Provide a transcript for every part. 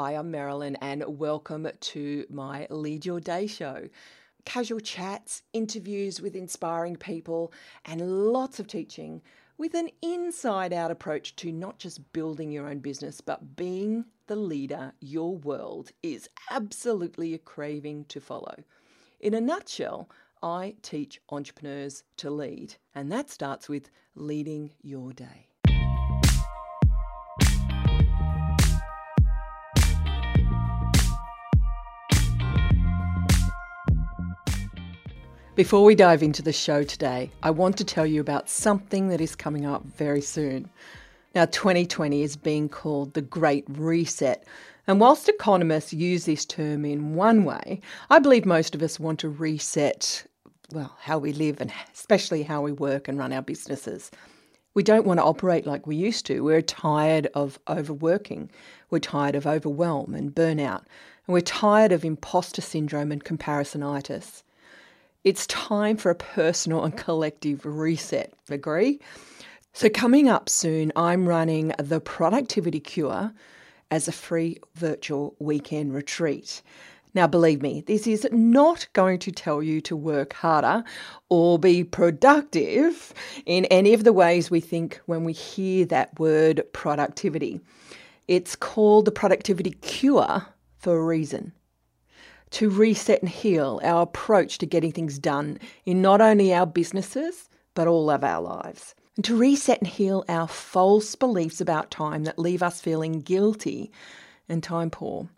Hi, I'm Merilyn, and welcome to my Lead Your Day show. Casual chats, interviews with inspiring people, and lots of teaching with an inside out approach to not just building your own business, but being the leader your world is absolutely a craving to follow. In a nutshell, I teach entrepreneurs to lead, and that starts with leading your day. Before we dive into the show today, I want to tell you about something that is coming up very soon. Now, 2020 is being called the Great Reset. And whilst economists use this term in one way, I believe most of us want to reset, well, how we live and especially how we work and run our businesses. We don't want to operate like we used to. We're tired of overworking. We're tired of overwhelm and burnout. And we're tired of imposter syndrome and comparisonitis. It's time for a personal and collective reset. Agree? So, coming up soon, I'm running the Productivity Cure as a free virtual weekend retreat. Now, believe me, this is not going to tell you to work harder or be productive in any of the ways we think when we hear that word productivity. It's called the Productivity Cure for a reason to reset and heal our approach to getting things done in not only our businesses, but all of our lives. And to reset and heal our false beliefs about time that leave us feeling guilty and time poor.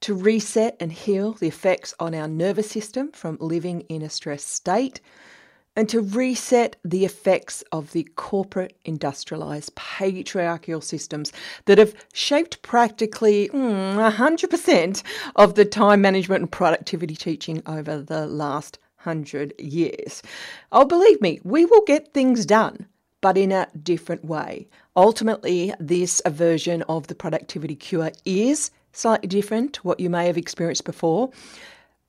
To reset and heal the effects on our nervous system from living in a stressed state and to reset the effects of the corporate industrialized patriarchal systems that have shaped practically mm, 100% of the time management and productivity teaching over the last 100 years. Oh, believe me, we will get things done, but in a different way. Ultimately, this version of the productivity cure is slightly different to what you may have experienced before,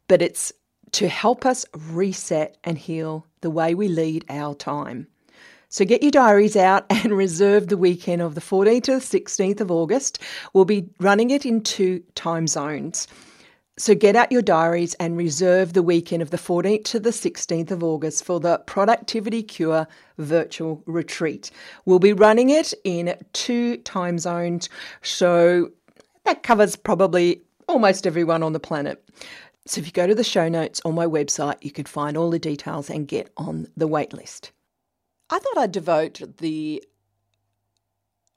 but it's to help us reset and heal the way we lead our time. So get your diaries out and reserve the weekend of the 14th to the 16th of August. We'll be running it in two time zones. So get out your diaries and reserve the weekend of the 14th to the 16th of August for the Productivity Cure virtual retreat. We'll be running it in two time zones, so that covers probably almost everyone on the planet. So if you go to the show notes on my website, you can find all the details and get on the wait list. I thought I'd devote the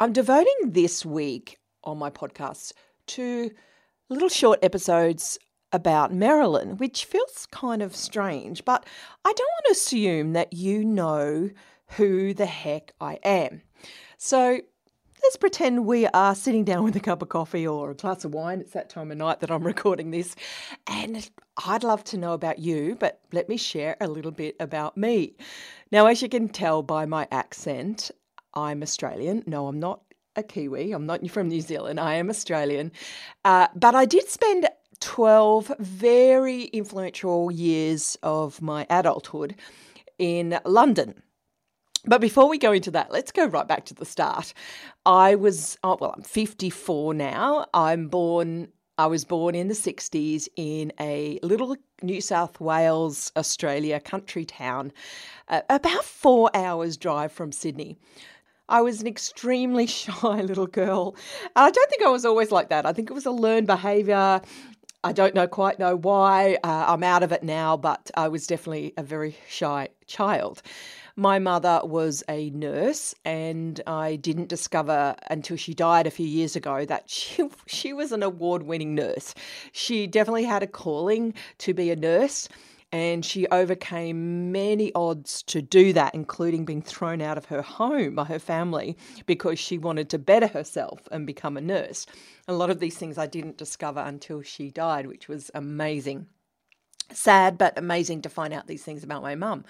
I'm devoting this week on my podcast to little short episodes about Merilyn, which feels kind of strange, but I don't want to assume that you know who the heck I am. So let's pretend we are sitting down with a cup of coffee or a glass of wine. It's that time of night that I'm recording this. And I'd love to know about you, but let me share a little bit about me. Now, as you can tell by my accent, I'm Australian. No, I'm not a Kiwi. I'm not from New Zealand. I am Australian. Uh, but I did spend 12 very influential years of my adulthood in London. But before we go into that, let's go right back to the start. I was, oh, well, I'm 54 now. I'm born, I was born in the 60s in a little New South Wales, Australia country town, uh, about four hours' drive from Sydney. I was an extremely shy little girl. I don't think I was always like that. I think it was a learned behaviour. I don't know quite know why. Uh, I'm out of it now, but I was definitely a very shy child. My mother was a nurse, and I didn't discover until she died a few years ago that she, she was an award winning nurse. She definitely had a calling to be a nurse and she overcame many odds to do that, including being thrown out of her home by her family because she wanted to better herself and become a nurse. A lot of these things I didn't discover until she died, which was amazing. Sad but amazing to find out these things about my mum.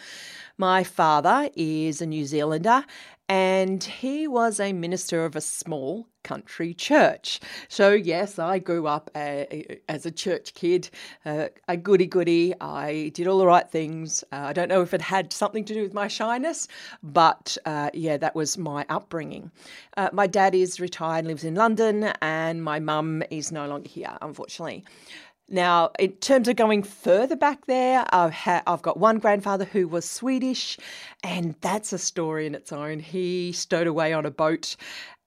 My father is a New Zealander and he was a minister of a small country church. So, yes, I grew up a, as a church kid, uh, a goody goody. I did all the right things. Uh, I don't know if it had something to do with my shyness, but uh, yeah, that was my upbringing. Uh, my dad is retired, lives in London, and my mum is no longer here, unfortunately. Now, in terms of going further back there, I've, ha- I've got one grandfather who was Swedish, and that's a story in its own. He stowed away on a boat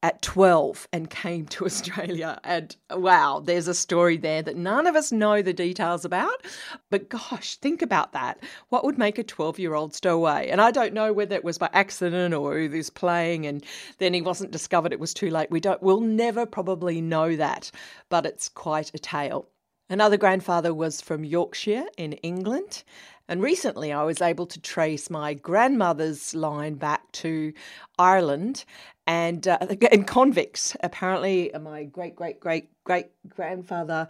at 12 and came to Australia. And wow, there's a story there that none of us know the details about. But gosh, think about that. What would make a 12 year old stow away? And I don't know whether it was by accident or he was playing and then he wasn't discovered. It was too late. We don't, we'll never probably know that, but it's quite a tale. Another grandfather was from Yorkshire in England. And recently I was able to trace my grandmother's line back to Ireland and, uh, and convicts. Apparently, my great, great, great, great grandfather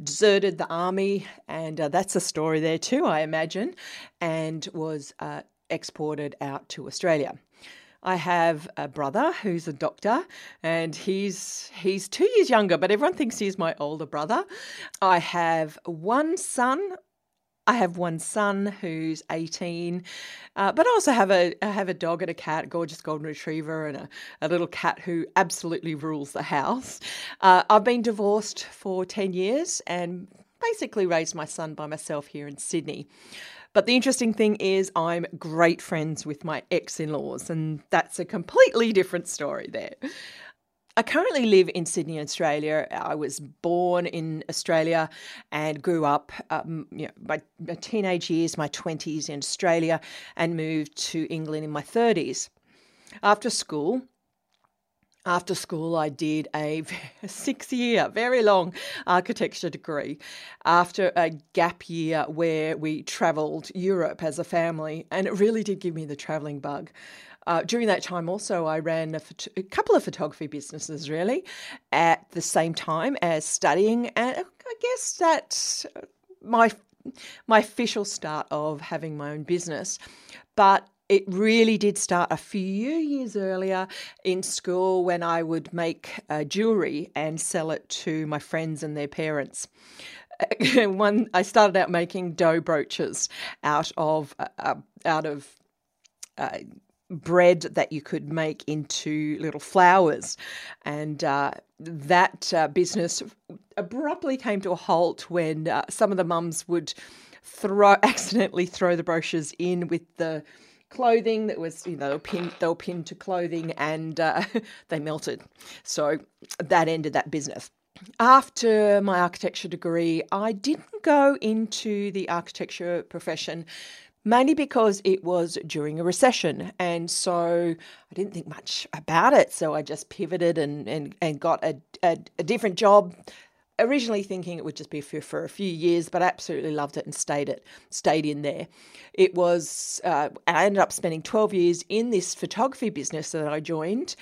deserted the army, and uh, that's a story there too, I imagine, and was uh, exported out to Australia. I have a brother who's a doctor, and he's he's two years younger, but everyone thinks he's my older brother. I have one son. I have one son who's 18, uh, but I also have a I have a dog and a cat, a gorgeous golden retriever, and a, a little cat who absolutely rules the house. Uh, I've been divorced for 10 years and basically raised my son by myself here in Sydney. But the interesting thing is, I'm great friends with my ex in laws, and that's a completely different story there. I currently live in Sydney, Australia. I was born in Australia and grew up um, you know, my, my teenage years, my 20s in Australia, and moved to England in my 30s. After school, after school, I did a six year, very long architecture degree after a gap year where we travelled Europe as a family, and it really did give me the travelling bug. Uh, during that time, also, I ran a, phot- a, couple of photography businesses really at the same time as studying, and I guess that's my my official start of having my own business. But it really did start a few years earlier in school when I would make uh, jewelry and sell it to my friends and their parents. One, I started out making dough brooches out of uh, uh, out of uh, bread that you could make into little flowers, and uh, that uh, business abruptly came to a halt when some of the mums would throw accidentally throw the brochures in with the clothing that was, you know, they were pinned, they were pinned to clothing and uh, they melted. So that ended that business. After my architecture degree, I didn't go into the architecture profession mainly because it was during a recession. And so I didn't think much about it. So I just pivoted and, and, and got a, a, a different job originally thinking it would just be for, for a few years, but I absolutely loved it and stayed it stayed in there. It was uh, I ended up spending twelve years in this photography business that I joined.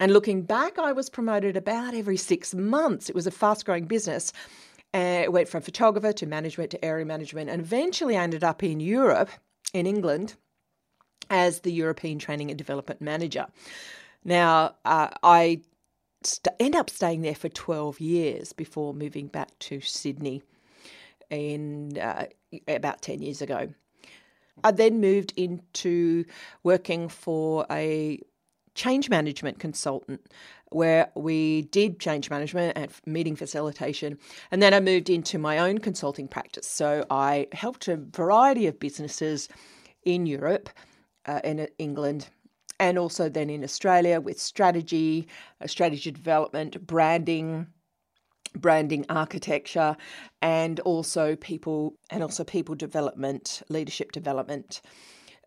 And looking back, I was promoted about every six months. It was a fast growing business. Uh, it went from photographer to management to area management, and eventually I ended up in Europe, in England, as the European Training and Development Manager. Now, uh, I st- end up staying there for 12 years before moving back to Sydney in uh, about 10 years ago. I then moved into working for a change management consultant where we did change management and meeting facilitation. And then I moved into my own consulting practice. So I helped a variety of businesses in Europe, uh, in England, and also then in Australia with strategy, strategy development, branding, branding architecture and also people and also people development leadership development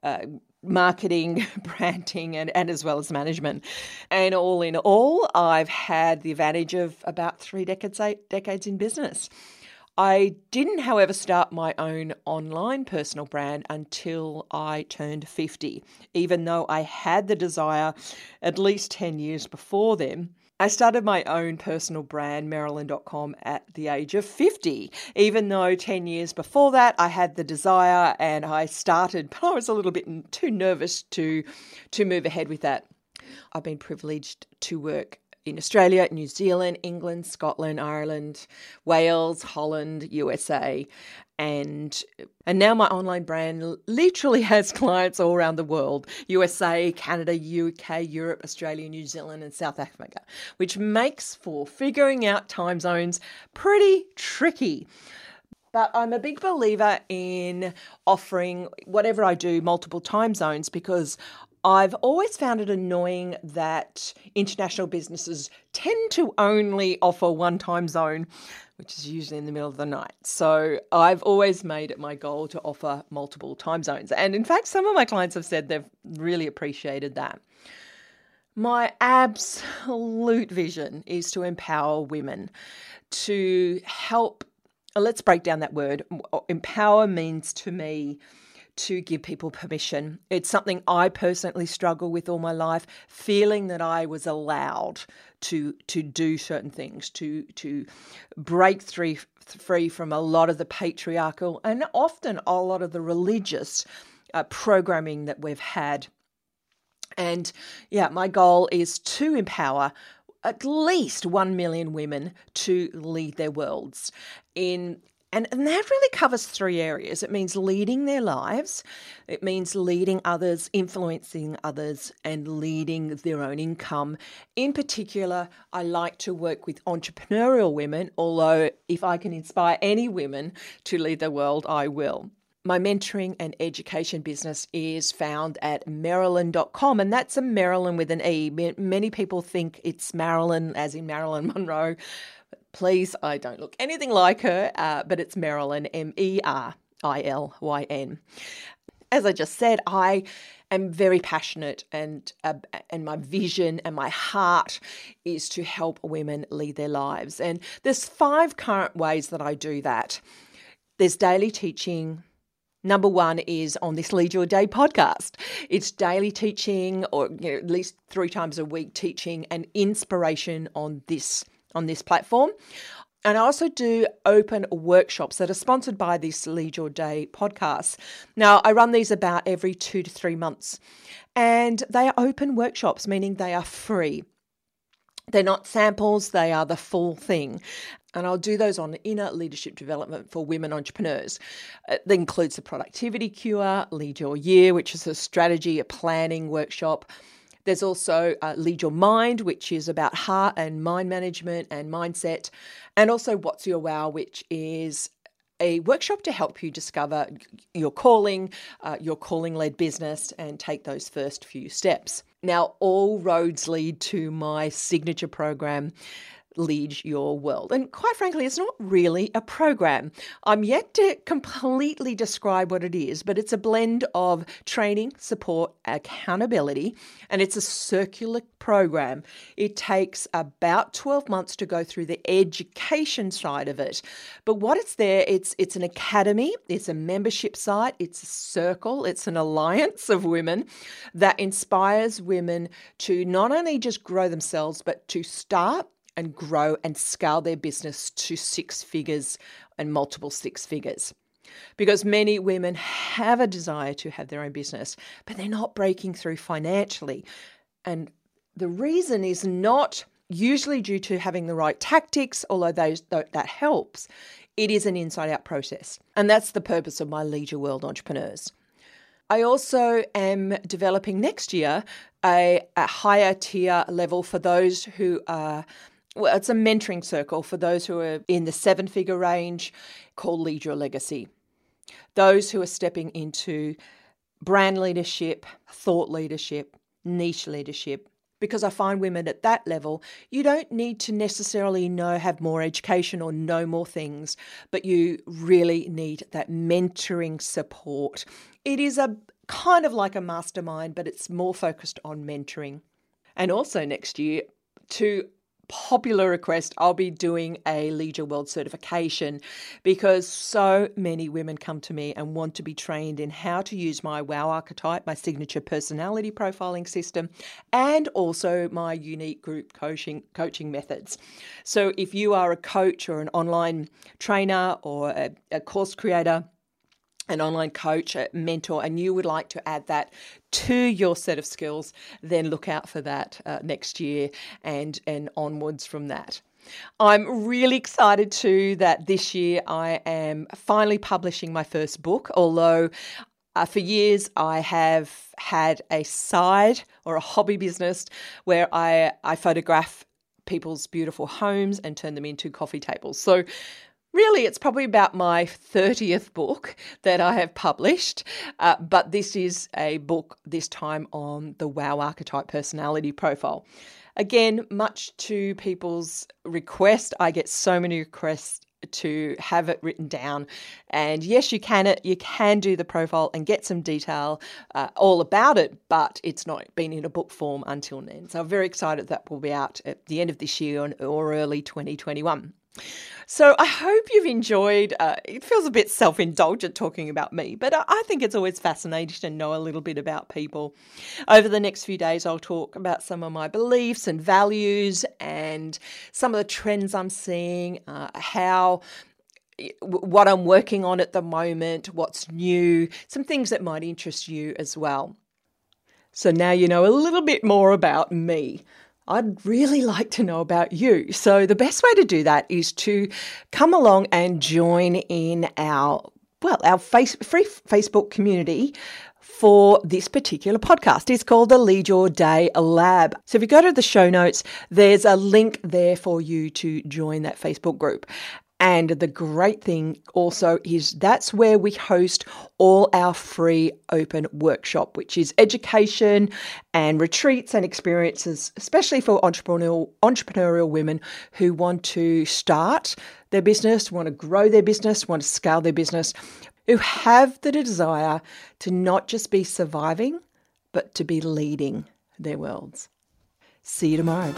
uh, marketing branding and, and as well as management. And all in all i've had the advantage of about three decades eight decades in business I didn't, however, start my own online personal brand until I turned 50, even though I had the desire at least 10 years before then. I started my own personal brand, Merilyn.com, at the age of 50, even though 10 years before that I had the desire and I started, but I was a little bit too nervous to, to move ahead with that. I've been privileged to work in Australia, New Zealand, England, Scotland, Ireland, Wales, Holland, USA, and and now my online brand literally has clients all around the world USA, Canada, UK, Europe, Australia, New Zealand, and South Africa, which makes for figuring out time zones pretty tricky. But I'm a big believer in offering whatever I do multiple time zones because I've always found it annoying that international businesses tend to only offer one time zone, which is usually in the middle of the night. So I've always made it my goal to offer multiple time zones. And in fact, some of my clients have said they've really appreciated that. My absolute vision is to empower women to help. Let's break down that word. Empower means to me to give people permission. It's something I personally struggle with all my life, feeling that I was allowed to to do certain things, to to break free free from a lot of the patriarchal and often a lot of the religious uh, programming that we've had. And yeah, my goal is to empower at least 1 million women to lead their worlds in and, and that really covers three areas. It means leading their lives, it means leading others, influencing others, and leading their own income. In particular, I like to work with entrepreneurial women, although if I can inspire any women to lead the world, I will. My mentoring and education business is found at Merilyn.com, and that's a Merilyn with an E. Many people think it's Marilyn, as in Marilyn Monroe, Please, I don't look anything like her, uh, but it's Merilyn, M E R I L Y N. As I just said, I am very passionate, and uh, and my vision and my heart is to help women lead their lives. And there's five current ways that I do that. There's daily teaching, Number one is on this Lead Your Day podcast. It's daily teaching, or you know, at least three times a week, teaching and inspiration on this on this platform. And I also do open workshops that are sponsored by this Lead Your Day podcast. Now, I run these about every two to three months, and they are open workshops, meaning they are free. They're not samples, they are the full thing. And I'll do those on inner leadership development for women entrepreneurs. Uh, that includes the Productivity Cure, Lead Your Year, which is a strategy, a planning workshop there's also uh, Lead Your Mind, which is about heart and mind management and mindset. And also What's Your Wow, which is a workshop to help you discover your calling, uh, your calling led business, and take those first few steps. Now, all roads lead to my signature program lead your world. And quite frankly, it's not really a program. I'm yet to completely describe what it is, but it's a blend of training, support, accountability, and it's a circular program. It takes about 12 months to go through the education side of it. But what it's there, it's it's an academy, it's a membership site, it's a circle, it's an alliance of women that inspires women to not only just grow themselves, but to start and grow and scale their business to six figures and multiple six figures. Because many women have a desire to have their own business, but they're not breaking through financially. And the reason is not usually due to having the right tactics, although those, that helps. It is an inside out process. And that's the purpose of my Your World Entrepreneurs. I also am developing next year a, a higher tier level for those who are well, it's a mentoring circle for those who are in the seven figure range called Lead Your Legacy. Those who are stepping into brand leadership, thought leadership, niche leadership. Because I find women at that level, you don't need to necessarily know, have more education or know more things, but you really need that mentoring support. It is a kind of like a mastermind, but it's more focused on mentoring. And also next year, to popular request, I'll be doing a Your World certification because so many women come to me and want to be trained in how to use my WOW archetype, my signature personality profiling system, and also my unique group coaching coaching methods. So if you are a coach or an online trainer or a, a course creator, an online coach, a mentor, and you would like to add that to your set of skills, then look out for that uh, next year and, and onwards from that. I'm really excited too that this year I am finally publishing my first book, although uh, for years, I have had a side or a hobby business where I, I photograph people's beautiful homes and turn them into coffee tables. So Really, it's probably about my 30th book that I have published, uh, but this is a book this time on the WOW archetype personality profile. Again, much to people's request, I get so many requests to have it written down. And yes, you can it. You can do the profile and get some detail uh, all about it, but it's not been in a book form until then. So I'm very excited that will be out at the end of this year or early 2021. So I hope you've enjoyed. Uh, it feels a bit self indulgent talking about me, but I think it's always fascinating to know a little bit about people. Over the next few days, I'll talk about some of my beliefs and values and some of the trends I'm seeing, uh, how what I'm working on at the moment, what's new, some things that might interest you as well. So now you know a little bit more about me. I'd really like to know about you. So, the best way to do that is to come along and join in our, well, our face, free Facebook community for this particular podcast. It's called the Lead Your Day Lab. So if you go to the show notes, there's a link there for you to join that Facebook group. And the great thing also is that's where we host all our free open workshop, which is education and retreats and experiences, especially for entrepreneurial, entrepreneurial women who want to start their business, want to grow their business, want to scale their business, who have the desire to not just be surviving, but to be leading their worlds. See you tomorrow.